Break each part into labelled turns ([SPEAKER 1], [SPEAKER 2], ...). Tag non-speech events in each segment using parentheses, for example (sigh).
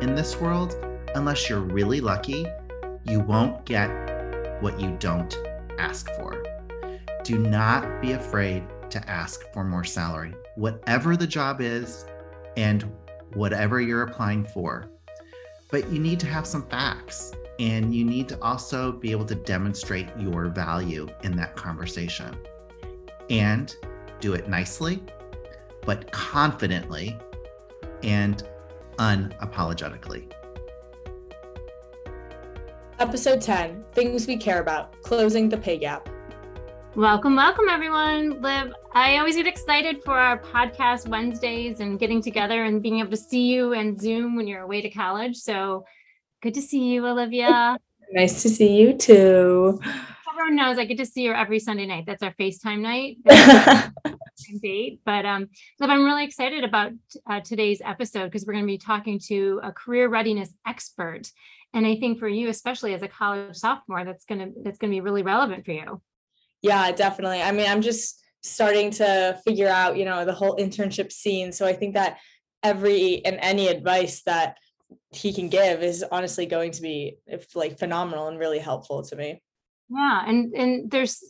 [SPEAKER 1] in this world, unless you're really lucky, you won't get what you don't ask for. Do not be afraid to ask for more salary, whatever the job is and whatever you're applying for. But you need to have some facts and you need to also be able to demonstrate your value in that conversation. And do it nicely, but confidently and unapologetically.
[SPEAKER 2] Episode 10 Things We Care About Closing the Pay Gap.
[SPEAKER 3] Welcome, welcome, everyone. Liv, I always get excited for our podcast Wednesdays and getting together and being able to see you and Zoom when you're away to college. So good to see you, Olivia. (laughs)
[SPEAKER 2] Nice to see you too.
[SPEAKER 3] Everyone knows I get to see her every Sunday night. That's our FaceTime night. (laughs) date. But um, Liv, I'm really excited about uh, today's episode because we're going to be talking to a career readiness expert and i think for you especially as a college sophomore that's going to that's going to be really relevant for you
[SPEAKER 2] yeah definitely i mean i'm just starting to figure out you know the whole internship scene so i think that every and any advice that he can give is honestly going to be if like phenomenal and really helpful to me
[SPEAKER 3] yeah and and there's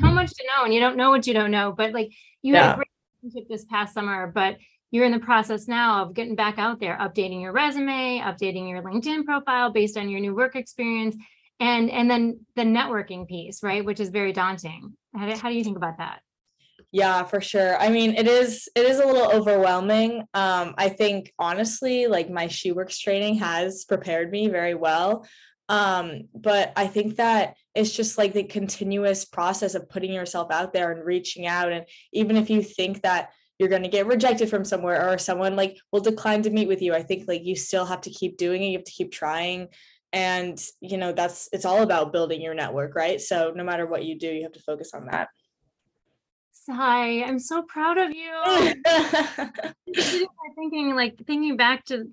[SPEAKER 3] so much to know and you don't know what you don't know but like you yeah. had a great internship this past summer but you're in the process now of getting back out there, updating your resume, updating your LinkedIn profile based on your new work experience, and and then the networking piece, right, which is very daunting. How do, how do you think about that?
[SPEAKER 2] Yeah, for sure. I mean, it is it is a little overwhelming. Um, I think honestly, like my SheWorks training has prepared me very well. Um, but I think that it's just like the continuous process of putting yourself out there and reaching out. And even if you think that you're going to get rejected from somewhere or someone like will decline to meet with you i think like you still have to keep doing it you have to keep trying and you know that's it's all about building your network right so no matter what you do you have to focus on that
[SPEAKER 3] Hi, I'm so proud of you. (laughs) thinking like thinking back to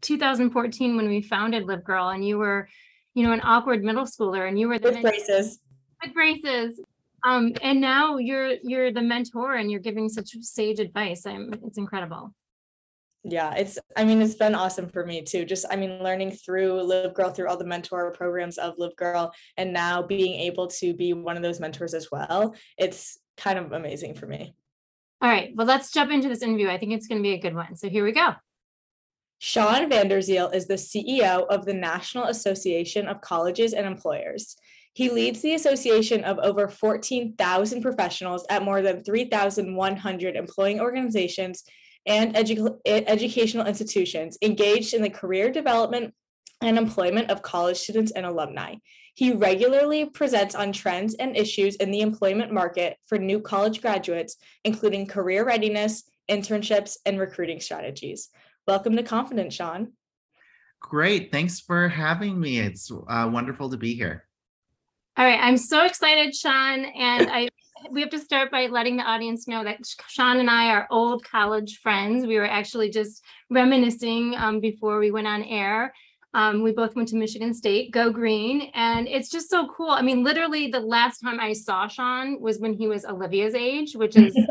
[SPEAKER 3] 2014 when we founded LiveGirl and you were, you know, an awkward middle schooler and you were
[SPEAKER 2] the with braces.
[SPEAKER 3] With braces um and now you're you're the mentor and you're giving such sage advice i'm it's incredible
[SPEAKER 2] yeah it's i mean it's been awesome for me too just i mean learning through livegirl through all the mentor programs of livegirl and now being able to be one of those mentors as well it's kind of amazing for me
[SPEAKER 3] all right well let's jump into this interview i think it's going to be a good one so here we go
[SPEAKER 2] Shawn VanDerziel is the CEO of the National Association of Colleges and Employers. He leads the association of over 14,000 professionals at more than 3,100 employing organizations and edu- educational institutions engaged in the career development and employment of college students and alumni. He regularly presents on trends and issues in the employment market for new college graduates, including career readiness, internships, and recruiting strategies. Welcome to Confident, Sean.
[SPEAKER 1] Great. Thanks for having me. It's uh, wonderful to be here.
[SPEAKER 3] All right, I'm so excited, Sean, and I we have to start by letting the audience know that Sean and I are old college friends. We were actually just reminiscing um, before we went on air. Um, we both went to Michigan State, go green. And it's just so cool. I mean, literally, the last time I saw Sean was when he was Olivia's age, which is (laughs)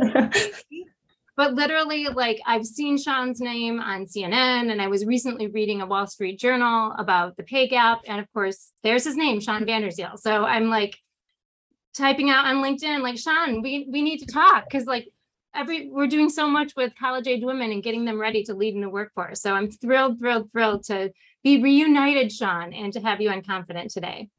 [SPEAKER 3] but literally like i've seen sean's name on cnn and i was recently reading a wall street journal about the pay gap and of course there's his name shawn vanderziel so i'm like typing out on linkedin like sean we, we need to talk because like every we're doing so much with college age women and getting them ready to lead in the workforce so i'm thrilled thrilled thrilled to be reunited sean and to have you on confident today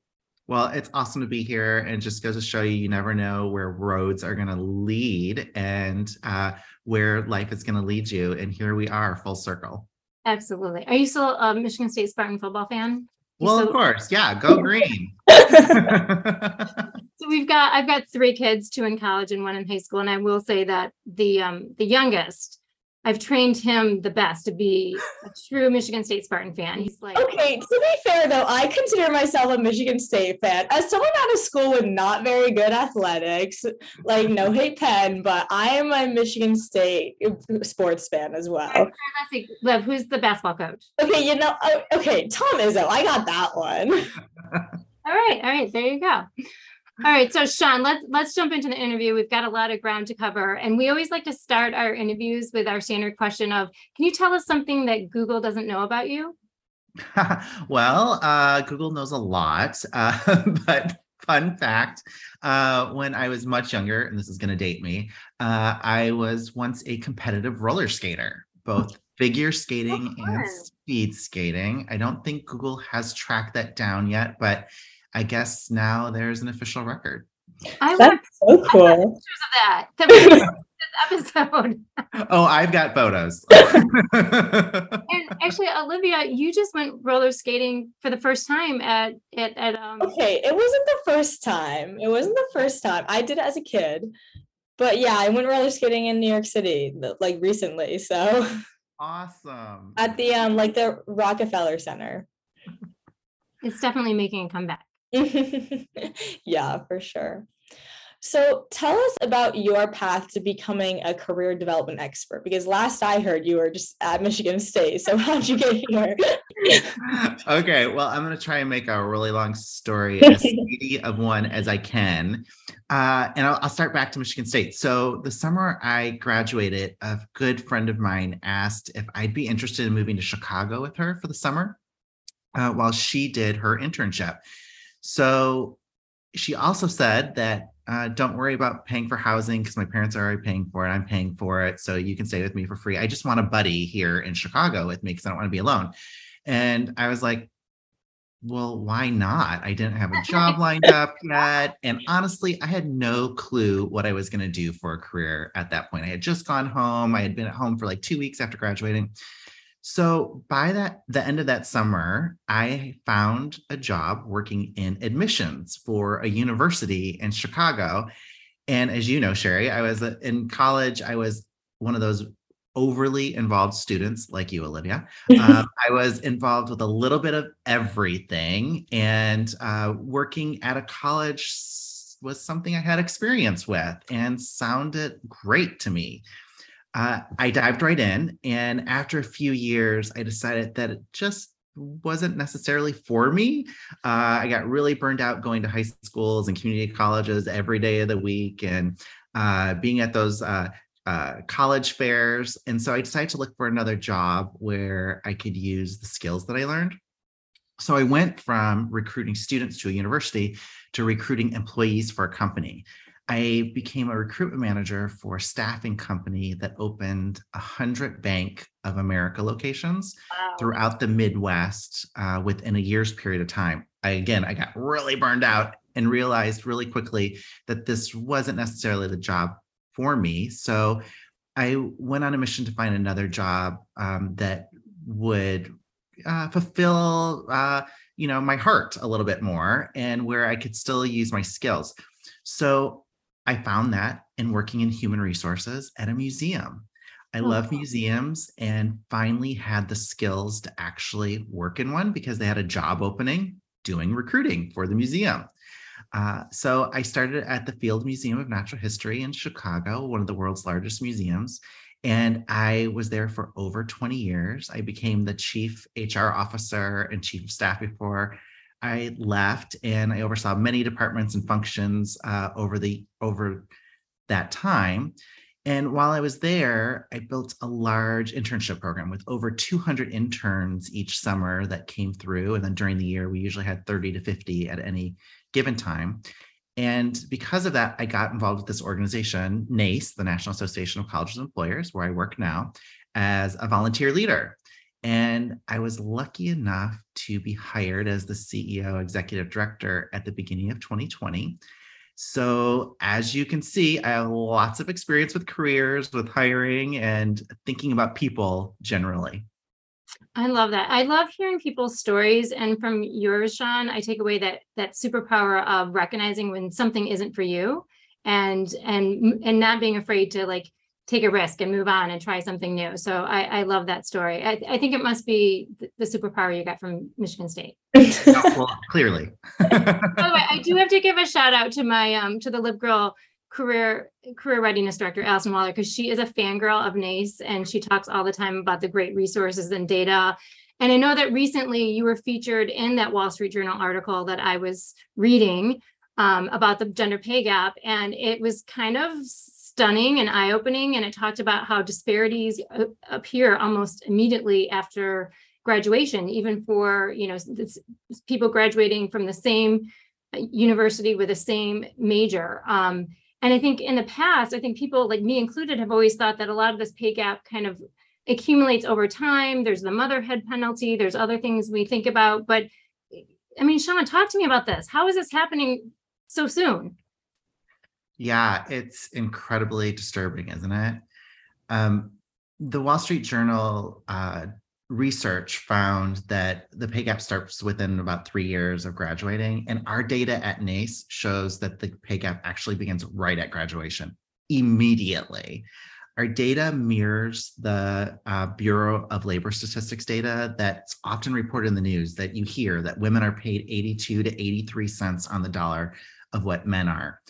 [SPEAKER 1] well, it's awesome to be here and just goes to show you, you never know where roads are going to lead and uh, where life is going to lead you. And here we are, full circle.
[SPEAKER 3] Absolutely. Are you still a Michigan State Spartan football fan?
[SPEAKER 1] well, still- of course. Yeah. Go (laughs) green. (laughs)
[SPEAKER 3] so we've got, I've got three kids, two in college and one in high school. And I will say that the, um, the youngest I've trained him the best to be a true Michigan State Spartan fan. He's like,
[SPEAKER 2] okay, to be fair though, I consider myself a Michigan State fan. As someone out of school with not very good athletics, like no hate pen, but I am a Michigan State sports fan as well. Let's
[SPEAKER 3] see, Liv, who's the basketball coach?
[SPEAKER 2] Okay, you know, oh, okay, Tom Izzo. I got that one. (laughs)
[SPEAKER 3] all right, all right, there you go. All right, so Sean, let's let's jump into the interview. We've got a lot of ground to cover, and we always like to start our interviews with our standard question of, "Can you tell us something that Google doesn't know about you?" (laughs)
[SPEAKER 1] well, uh, Google knows a lot, (laughs) uh, but fun fact uh, when I was much younger, and this is going to date me, uh, I was once a competitive roller skater, both figure skating
[SPEAKER 3] Oh,
[SPEAKER 1] and speed skating. I don't think Google has tracked that down yet, but I guess now there's an official record.
[SPEAKER 3] I want
[SPEAKER 2] That's so cool.
[SPEAKER 3] pictures of that. That we put in this episode. (laughs)
[SPEAKER 1] Oh, I've got photos. (laughs)
[SPEAKER 3] And actually, Olivia, you just went roller skating for the first time at at at um.
[SPEAKER 2] Okay, it wasn't the first time. It wasn't the first time. I did it as a kid. But yeah, I went roller skating in New York City like recently. So
[SPEAKER 1] awesome.
[SPEAKER 2] at the um like the Rockefeller Center.
[SPEAKER 3] It's definitely making a comeback. (laughs)
[SPEAKER 2] yeah, for sure. So tell us about your path to becoming a career development expert because last I heard you were just at Michigan State. So (laughs) how'd you get here? (laughs)
[SPEAKER 1] okay, well, I'm going to try and make a really long story as speedy of one as I can. Uh, and I'll, I'll start back to Michigan State. So, the summer I graduated, a good friend of mine asked if I'd be interested in moving to Chicago with her for the summer uh, while she did her internship. So, she also said that uh, don't worry about paying for housing because my parents are already paying for it. I'm paying for it. So you can stay with me for free. I just want a buddy here in Chicago with me because I don't want to be alone. And I was like, well, why not? I didn't have a job (laughs) lined up yet. And honestly, I had no clue what I was going to do for a career at that point. I had just gone home. I had been at home for like two weeks after graduating. So by that the end of that summer, I found a job working in admissions for a university in Chicago. And as you know, Sherry, I was uh, in college. I was one of those overly involved students like you, Olivia. Um, (laughs) I was involved with a little bit of everything, and uh, working at a college was something I had experience with and sounded great to me. Uh, I dived right in, and after a few years, I decided that it just wasn't necessarily for me. Uh, I got really burned out going to high schools and community colleges every day of the week, and uh, being at those uh, uh, college fairs. And so I decided to look for another job where I could use the skills that I learned. So I went from recruiting students to a university to recruiting employees for a company. I became a recruitment manager for a staffing company that opened 100 Bank of America locations throughout the Midwest uh, within a year's period of time. I, again, I got really burned out and realized really quickly that this wasn't necessarily the job for me. So I went on a mission to find another job um, that would uh, fulfill, uh, you know, my heart a little bit more, and where I could still use my skills. So I found that in working in human resources at a museum. I
[SPEAKER 3] Oh,
[SPEAKER 1] love museums and finally had the skills to actually work in one because they had a job opening doing recruiting for the museum. Uh, so I started at the Field Museum of Natural History in Chicago, one of the world's largest museums. And I was there for over 20 years. I became the chief HR officer and chief of staff before I left, and I oversaw many departments and functions uh, over the over that time. And while I was there, I built a large internship program with over 200 interns each summer that came through. And then during the year, we usually had 30 to 50 at any given time. And because of that, I got involved with this organization, NACE, the National Association of Colleges and Employers, where I work now as a volunteer leader. And I was lucky enough to be hired as the CEO executive director at the beginning of 2020. So, as you can see, I have lots of experience with careers, with hiring, and thinking about people generally.
[SPEAKER 3] I love that. I love hearing people's stories, and from yours, Sean, I take away that that superpower of recognizing when something isn't for you, and and and not being afraid to like take a risk and move on and try something new. So I I love that story. I I think it must be th- the superpower you got from Michigan State.
[SPEAKER 1] Oh, (laughs) well, clearly. (laughs)
[SPEAKER 3] By the way, I do have to give a shout out to my um to the LiveGirl career career readiness director Alison Waller because she is a fangirl of NACE and she talks all the time about the great resources and data. And I know that recently you were featured in that Wall Street Journal article that I was reading um, about the gender pay gap. And it was kind of stunning and eye opening. And it talked about how disparities uh, appear almost immediately after graduation, even for, you know, this, people graduating from the same uh, university with the same major. Um, and I think in the past, I think people like me included have always thought that a lot of this pay gap kind of accumulates over time. There's the motherhood penalty, there's other things we think about. But I mean, Sean, talk to me about this. How is this happening so soon?
[SPEAKER 1] Yeah, it's incredibly disturbing, isn't it? Um, the Wall Street Journal uh, research found that the pay gap starts within about three years of graduating. And our data at NACE shows that the pay gap actually begins right at graduation, immediately. Our data mirrors the uh, Bureau of Labor Statistics data that's often reported in the news that you hear that women are paid 82 to 83 cents on the dollar of what men are.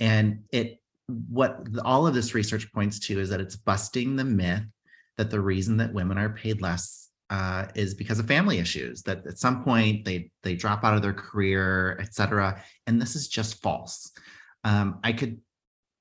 [SPEAKER 1] And it what all of this research points to is that it's busting the myth that the reason that women are paid less uh, is because of family issues that at some point they they drop out of their career et cetera and this is just false. Um, i could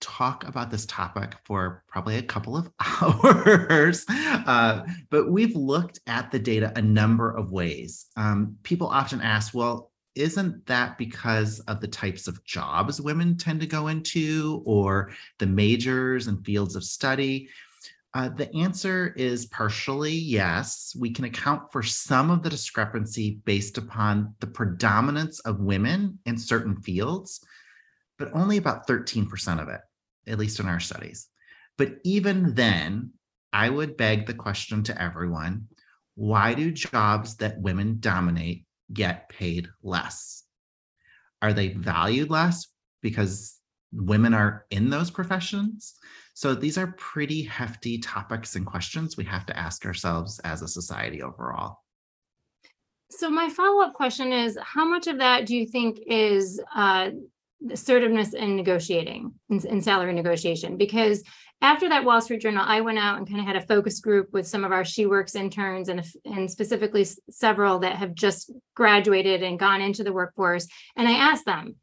[SPEAKER 1] talk about this topic for probably a couple of (laughs) hours uh, but we've looked at the data a number of ways. Um, people often ask well isn't that because of the types of jobs women tend to go into or the majors and fields of study? Uh, the answer is partially yes. We can account for some of the discrepancy based upon the predominance of women in certain fields, but only about 13% of it, at least in our studies. But even then, I would beg the question to everyone why do jobs that women dominate get paid less? Are they valued less because women are in those professions? So these are pretty hefty topics and questions we have to ask ourselves as a society overall.
[SPEAKER 3] So my follow-up question is, how much of that do you think is uh, assertiveness in negotiating, in, in salary negotiation? Because after that Wall Street Journal, I went out and kind of had a focus group with some of our She Works interns and, and specifically several that have just graduated and gone into the workforce. And I asked them,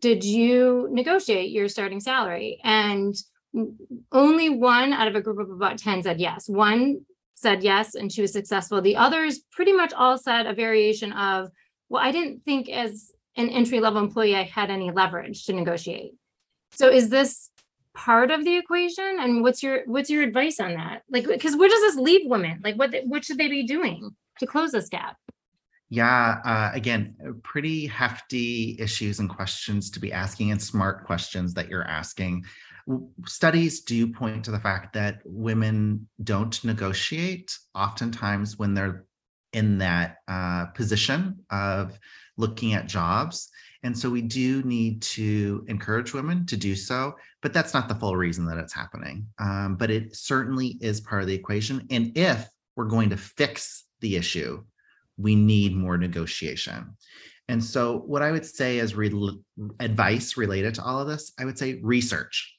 [SPEAKER 3] did you negotiate your starting salary? And only one out of a group of about 10 said yes. One said yes, and she was successful. The others pretty much all said a variation of, well, I didn't think as an entry level employee I had any leverage to negotiate. So is this part of the equation? And what's your what's your advice on that? Like because where does this leave women? Like what what should they be doing to close this gap?
[SPEAKER 1] Yeah uh, again pretty hefty issues and questions to be asking and smart questions that you're asking. Studies do point to the fact that women don't negotiate oftentimes when they're in that uh, position of looking at jobs and so we do need to encourage women to do so, but that's not the full reason that it's happening. Um, but it certainly is part of the equation. And if we're going to fix the issue, we need more negotiation. And so, what I would say as re- advice related to all of this, I would say research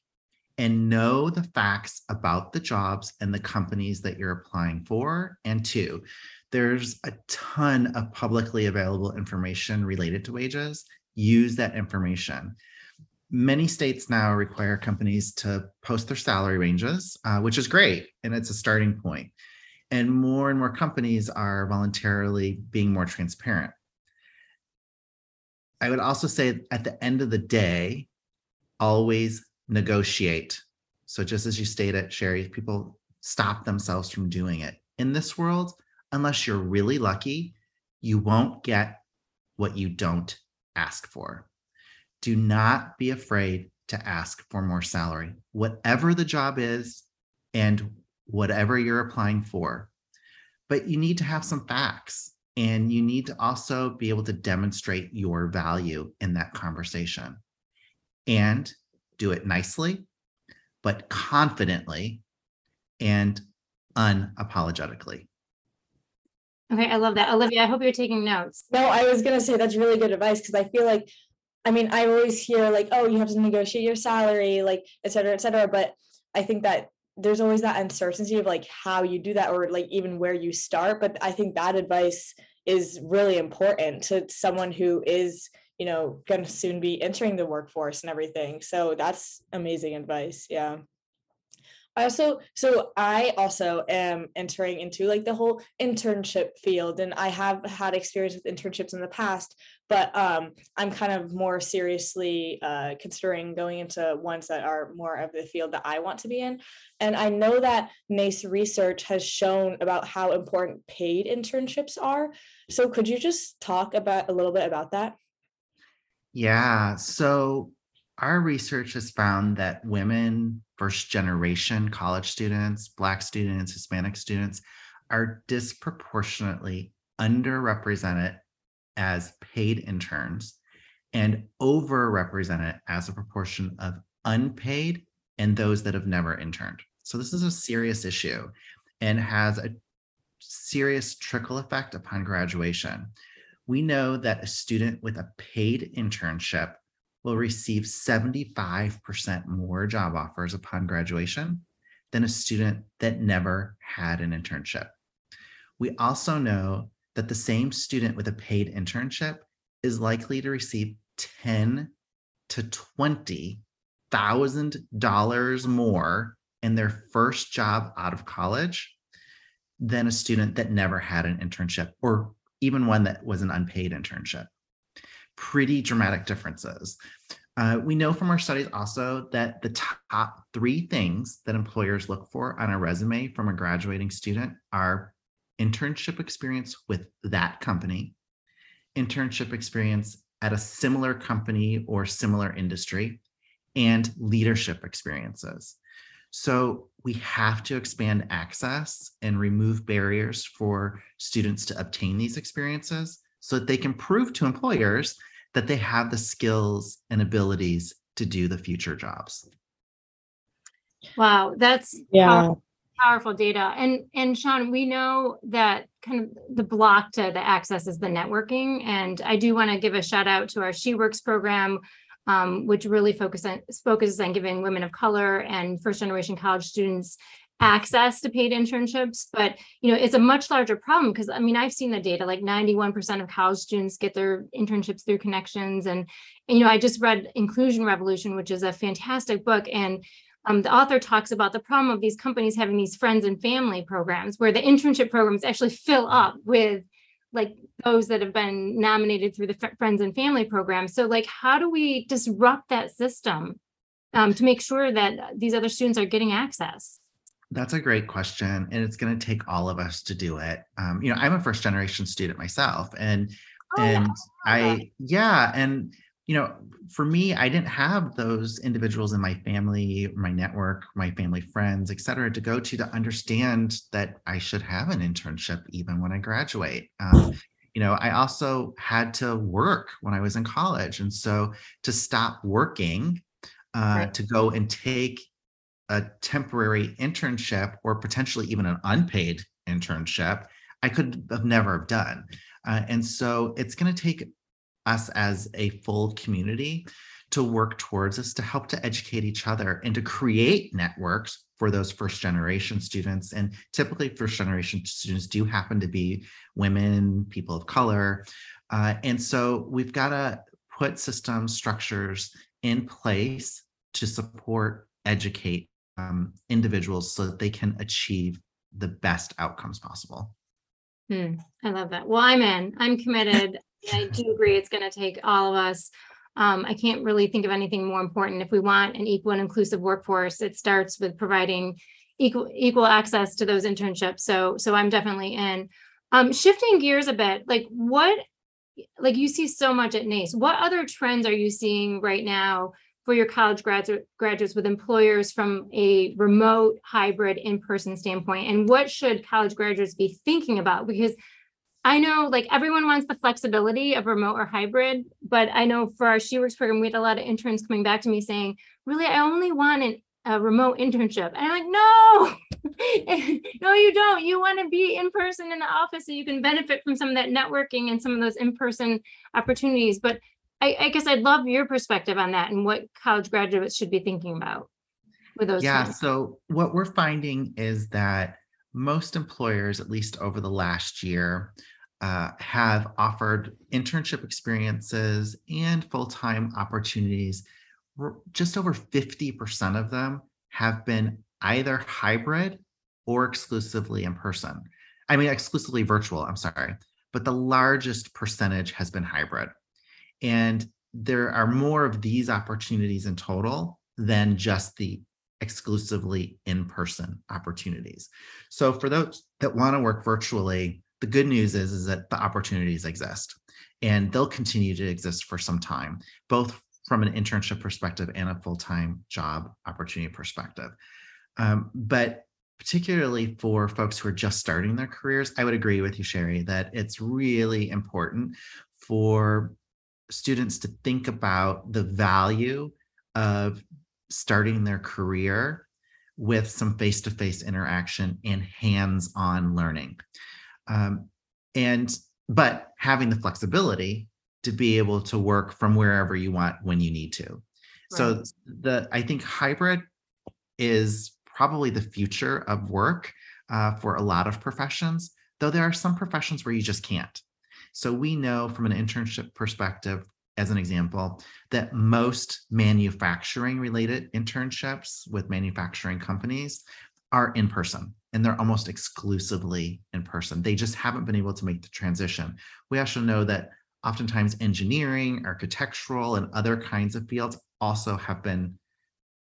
[SPEAKER 1] and know the facts about the jobs and the companies that you're applying for. And two, there's a ton of publicly available information related to wages use that information. Many states now require companies to post their salary ranges, uh, which is great, and it's a starting point. And more and more companies are voluntarily being more transparent. I would also say at the end of the day, always negotiate. So, just as you stated, Sherry, people stop themselves from doing it. In this world, unless you're really lucky, you won't get what you don't ask for. Do not be afraid to ask for more salary, whatever the job is and whatever you're applying for. But you need to have some facts and you need to also be able to demonstrate your value in that conversation and do it nicely, but confidently and unapologetically.
[SPEAKER 3] Okay, I love that. Olivia, I hope you're taking notes.
[SPEAKER 2] No, I was gonna say that's really good advice because I feel like, I mean, I always hear like, oh, you have to negotiate your salary, like, et cetera, et cetera. But I think that there's always that uncertainty of like how you do that or like even where you start. But I think that advice is really important to someone who is you know, going to soon be entering the workforce and everything. So that's amazing advice. Yeah. I also, so I also am entering into like the whole internship field, and I have had experience with internships in the past, but um, I'm kind of more seriously uh, considering going into ones that are more of the field that I want to be in. And I know that NACE research has shown about how important paid internships are. So could you just talk about a little bit about that?
[SPEAKER 1] Yeah. So our research has found that women, first generation college students, Black students, Hispanic students are disproportionately underrepresented as paid interns and overrepresented as a proportion of unpaid and those that have never interned. So this is a serious issue and has a serious trickle effect upon graduation. We know that a student with a paid internship will receive 75% more job offers upon graduation than a student that never had an internship. We also know that the same student with a paid internship is likely to receive 10 to 20 thousand dollars more in their first job out of college than a student that never had an internship or even one that was an unpaid internship pretty dramatic differences. Uh, we know from our studies also that the top three things that employers look for on a resume from a graduating student are internship experience with that company, internship experience at a similar company or similar industry, and leadership experiences. So we have to expand access and remove barriers for students to obtain these experiences so that they can prove to employers that they have the skills and abilities to do the future jobs.
[SPEAKER 3] Wow, that's
[SPEAKER 2] Yeah.
[SPEAKER 3] powerful, powerful data. And and Sean, we know that kind of the block to the access is the networking. And I do want to give a shout out to our She Works program, um, which really focus on, focuses on giving women of color and first generation college students access to paid internships. But you know it's a much larger problem because i mean i've seen the data like 91% of college students get their internships through connections. And, and you know i just read inclusion revolution which is a fantastic book. And um, the author talks about the problem of these companies having these friends and family programs where the internship programs actually fill up with like those that have been nominated through the friends and family program so like how do we disrupt that system um, to make sure that these other students are getting access
[SPEAKER 1] that's a great question, and it's going to take all of us to do it. Um, you know, I'm a first generation student myself, and oh, and yeah. I yeah, and you know, for me, I didn't have those individuals in my family, my network, my family friends, et cetera, to go to to understand that I should have an internship even when I graduate. Um, you know, I also had to work when I was in college, and so to stop working uh, right. to go and take a temporary internship or potentially even an unpaid internship, I could have never have done. Uh, and so it's going to take us as a full community to work towards this to help to educate each other and to create networks for those first generation students. And typically, first generation students do happen to be women, people of color. Uh, and so we've got to put systems, structures in place to support, educate, um, individuals so that they can achieve the best outcomes possible.
[SPEAKER 3] Hmm, I love that. Well, I'm in. I'm committed. I do agree. It's going to take all of us. Um, I can't really think of anything more important. If we want an equal and inclusive workforce, it starts with providing equal equal access to those internships. So, so I'm definitely in. Um, shifting gears a bit, like what, like you see so much at NACE. What other trends are you seeing right now for your college graduate graduates with employers from a remote hybrid in-person standpoint and what should college graduates be thinking about because I know like everyone wants the flexibility of remote or hybrid, but I know for our She Works program, we had a lot of interns coming back to me saying, really, I only want an, a remote internship. And I'm like, no, (laughs) no, you don't. You want to be in person in the office so you can benefit from some of that networking and some of those in-person opportunities. But I, I guess I'd love your perspective on that and what college graduates should be thinking about with those.
[SPEAKER 1] Yeah.
[SPEAKER 3] things.
[SPEAKER 1] So what we're finding is that most employers, at least over the last year, uh, have offered internship experiences and full time opportunities. Just over 50% of them have been either hybrid or exclusively in person. I mean, exclusively virtual, I'm sorry, but the largest percentage has been hybrid. And there are more of these opportunities in total than just the exclusively in person opportunities. So, for those that want to work virtually, the good news is, is that the opportunities exist and they'll continue to exist for some time, both from an internship perspective and a full time job opportunity perspective. Um, but particularly for folks who are just starting their careers, I would agree with you, Sherry, that it's really important for students to think about the value of starting their career with some face to face interaction and hands on learning. Um, and, but having the flexibility to be able to work from wherever you want when you need to. Right. So the I think hybrid is probably the future of work uh, for a lot of professions, though there are some professions where you just can't. So we know from an internship perspective, as an example, that most manufacturing related internships with manufacturing companies are in person and they're almost exclusively in person. They just haven't been able to make the transition. We also know that oftentimes engineering, architectural, and other kinds of fields also have been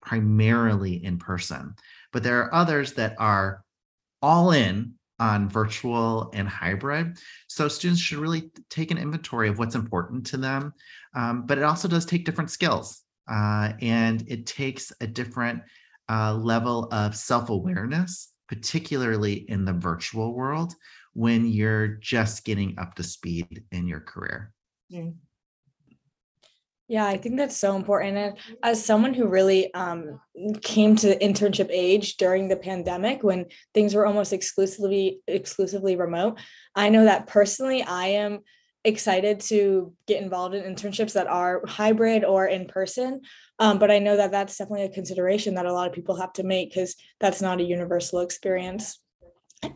[SPEAKER 1] primarily in person. But there are others that are all in on virtual and hybrid. So students should really take an inventory of what's important to them. Um, but it also does take different skills uh, and it takes a different uh, level of self awareness, particularly in the virtual world when you're just getting up to speed in your career.
[SPEAKER 2] Yeah, I think that's so important. And as someone who really um, came to the internship age during the pandemic when things were almost exclusively exclusively remote, I know that personally I am excited to get involved in internships that are hybrid or in person. Um, but I know that that's definitely a consideration that a lot of people have to make because that's not a universal experience.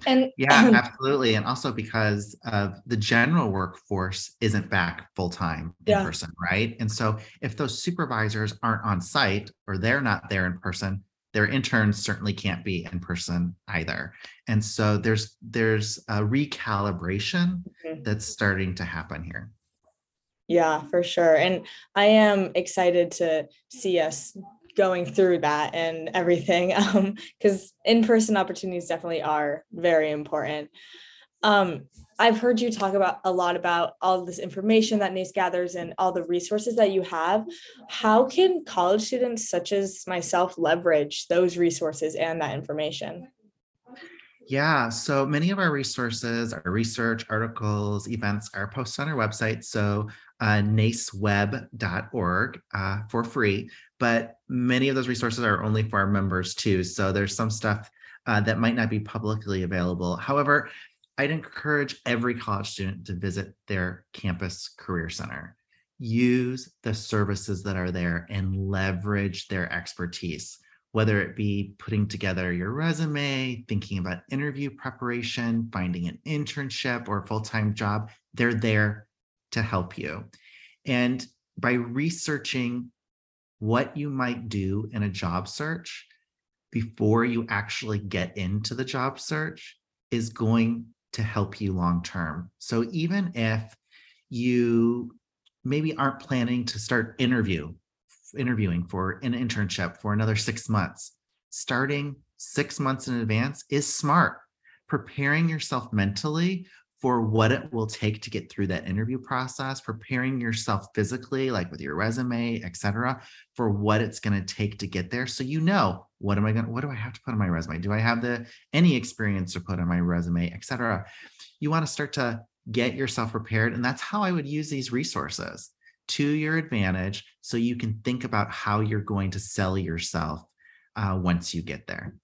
[SPEAKER 1] And yeah, (clears throat) absolutely. And also because of the general workforce isn't back full time in yeah. person, right? And so if those supervisors aren't on site or they're not there in person, their interns certainly can't be in person either. And so there's there's a recalibration mm-hmm. that's starting to happen here.
[SPEAKER 2] Yeah, for sure. And I am excited to see us going through that and everything (laughs) um because in-person opportunities definitely are very important. Um i've heard you talk about a lot about all this information that NACE gathers and all the resources that you have. How can college students such as myself leverage those resources and that information?
[SPEAKER 1] Yeah, so many of our resources, our research, articles, events are posted on our website. So uh, naceweb.org uh, for free, but many of those resources are only for our members too. So there's some stuff uh, that might not be publicly available. However, I'd encourage every college student to visit their campus career center. Use the services that are there and leverage their expertise, whether it be putting together your resume, thinking about interview preparation, finding an internship or a full time job. They're there to help you. And by researching what you might do in a job search before you actually get into the job search is going to help you long term. So even if you maybe aren't planning to start interview interviewing for an internship for another 6 months, starting 6 months in advance is smart. Preparing yourself mentally for what it will take to get through that interview process, preparing yourself physically, like with your resume, et cetera, for what it's going to take to get there. So you know, what am I going to, what do I have to put on my resume? Do I have the any experience to put on my resume, et cetera? You want to start to get yourself prepared. And that's how I would use these resources to your advantage so you can think about how you're going to sell yourself uh, once you get there.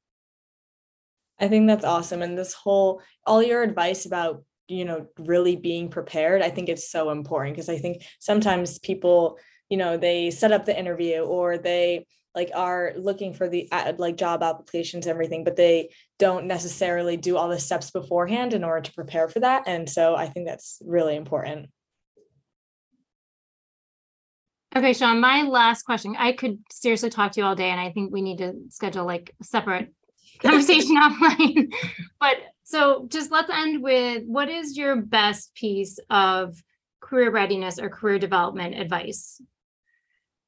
[SPEAKER 2] I think that's awesome. And this whole, all your advice about you know really being prepared i think it's so important because i think sometimes people you know they set up the interview or they like are looking for the uh, like job applications and everything but they don't necessarily do all the steps beforehand in order to prepare for that and so i think that's really important
[SPEAKER 3] Okay, Sean, my last question. I could seriously talk to you all day, and I think we need to schedule like a separate (laughs) conversation (laughs) offline. But so just let's end with what is your best piece of career readiness or career development advice?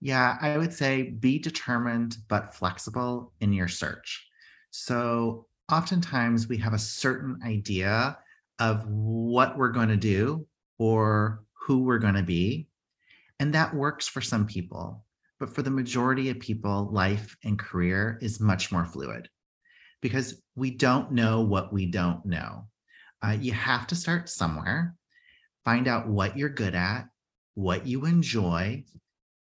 [SPEAKER 1] Yeah, I would say be determined but flexible in your search. So oftentimes we have a certain idea of what we're going to do or who we're going to be and that works for some people. But for the majority of people, life and career is much more fluid because we don't know what we don't know. Uh, you have to start somewhere, find out what you're good at, what you enjoy,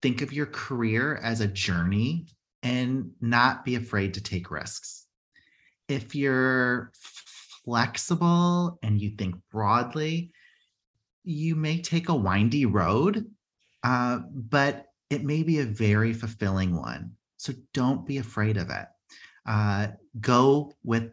[SPEAKER 1] think of your career as a journey, and not be afraid to take risks. If you're flexible and you think broadly, you may take a windy road uh, but it may be a very fulfilling one. So don't be afraid of it. Uh, go with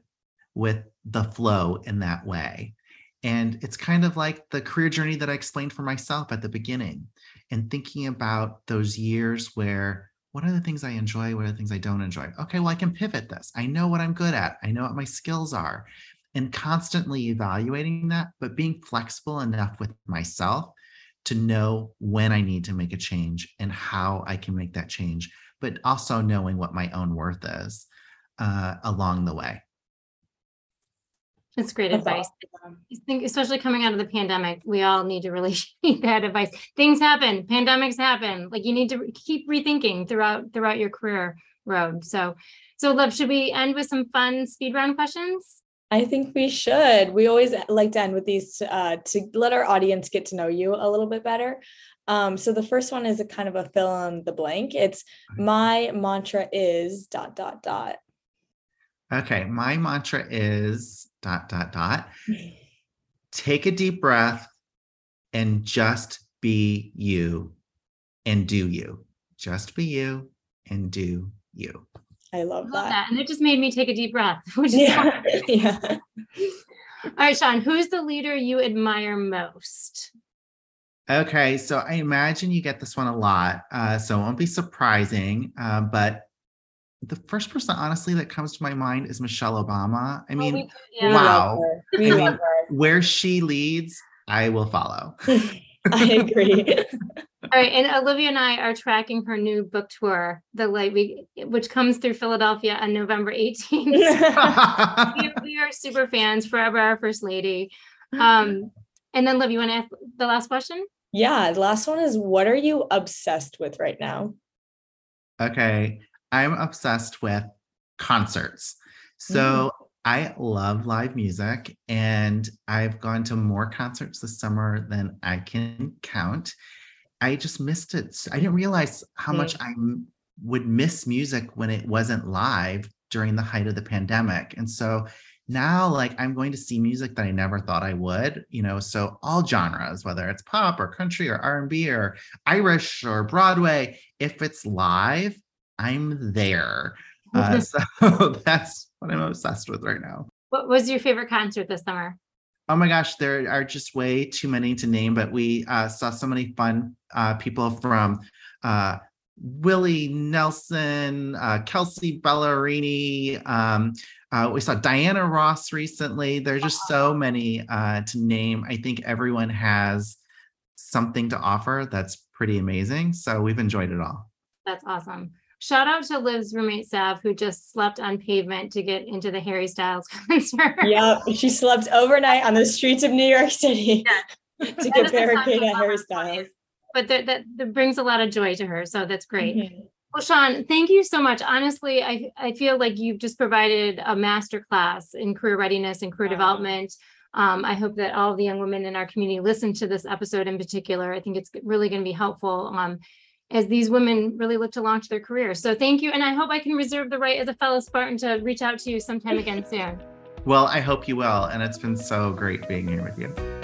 [SPEAKER 1] with the flow in that way. And it's kind of like the career journey that I explained for myself at the beginning, and thinking about those years where what are the things I enjoy? What are the things I don't enjoy? Okay, well, I can pivot this. I know what I'm good at. I know what my skills are. And constantly evaluating that, but being flexible enough with myself to know when I need to make a change and how I can make that change, but also knowing what my own worth is uh, along the way.
[SPEAKER 3] That's great advice. I think, especially coming out of the pandemic, we all need to really (laughs) need that advice. Things happen, pandemics happen. Like you need to keep rethinking throughout throughout your career road. So, so love, should we end with some fun speed round questions?
[SPEAKER 2] I think we should. We always like to end with these uh, to let our audience get to know you a little bit better. Um, so the first one is a kind of a fill in the blank. It's my mantra is dot dot dot.
[SPEAKER 1] Okay, my mantra is dot dot dot. (laughs) Take a deep breath and just be you and do you. Just be you and do you.
[SPEAKER 2] I love, love that. that.
[SPEAKER 3] And it just made me take a deep breath, (laughs) which is yeah. (laughs) yeah. All right, Sean, who's the leader you admire most?
[SPEAKER 1] Okay, so I imagine you get this one a lot, uh, so it won't be surprising. Uh, but the first person, honestly, that comes to my mind is Michelle Obama. I mean, oh, we, yeah. wow. (laughs) I mean, where she leads, I will follow. (laughs)
[SPEAKER 2] I agree. (laughs)
[SPEAKER 3] All right, and Olivia and I are tracking her new book tour, the Light Week, which comes through Philadelphia on November 18th. we, we, are super fans, forever our first lady. Um, and then Liv, you want to ask the last question?
[SPEAKER 2] Yeah, the last one is what are you obsessed with right now?
[SPEAKER 1] Okay, I'm obsessed with concerts. So mm. I love live music and I've gone to more concerts this summer than I can count. I just missed it. I didn't realize how much I would miss music when it wasn't live during the height of the pandemic. And so now like I'm going to see music that I never thought I would, you know, so all genres, whether it's pop or country or R&B or Irish or Broadway, if it's live, I'm there. Uh, (laughs) so (laughs) that's what I'm obsessed with right now.
[SPEAKER 3] What was your favorite concert this summer?
[SPEAKER 1] Oh my gosh, there are just way too many to name, but we uh, saw so many fun uh, people from uh, Willie Nelson, uh, Kelsea Ballerini. Um, uh, we saw Diana Ross recently. There's just so many uh, to name. I think everyone has something to offer that's pretty amazing. So we've enjoyed it all.
[SPEAKER 3] That's awesome. Shout out to Liv's roommate Sav, who just slept on pavement to get into the Harry Styles (laughs) concert.
[SPEAKER 2] Yep, she slept overnight on the streets of New York City (laughs) yeah. (laughs) to get barricaded at Harry Styles.
[SPEAKER 3] But that, that, that brings a lot of joy to her, so that's great. Mm-hmm. Well, Sean, thank you so much. Honestly, I, I feel like you've just provided a master class in career readiness and career wow. development. Um, I hope that all the young women in our community listen to this episode in particular. I think it's really going to be helpful. Um, as these women really look to launch their careers. So thank you. And I hope I can reserve the right as a fellow Spartan to reach out to you sometime again soon.
[SPEAKER 1] Well, I hope you will. And it's been so great being here with you.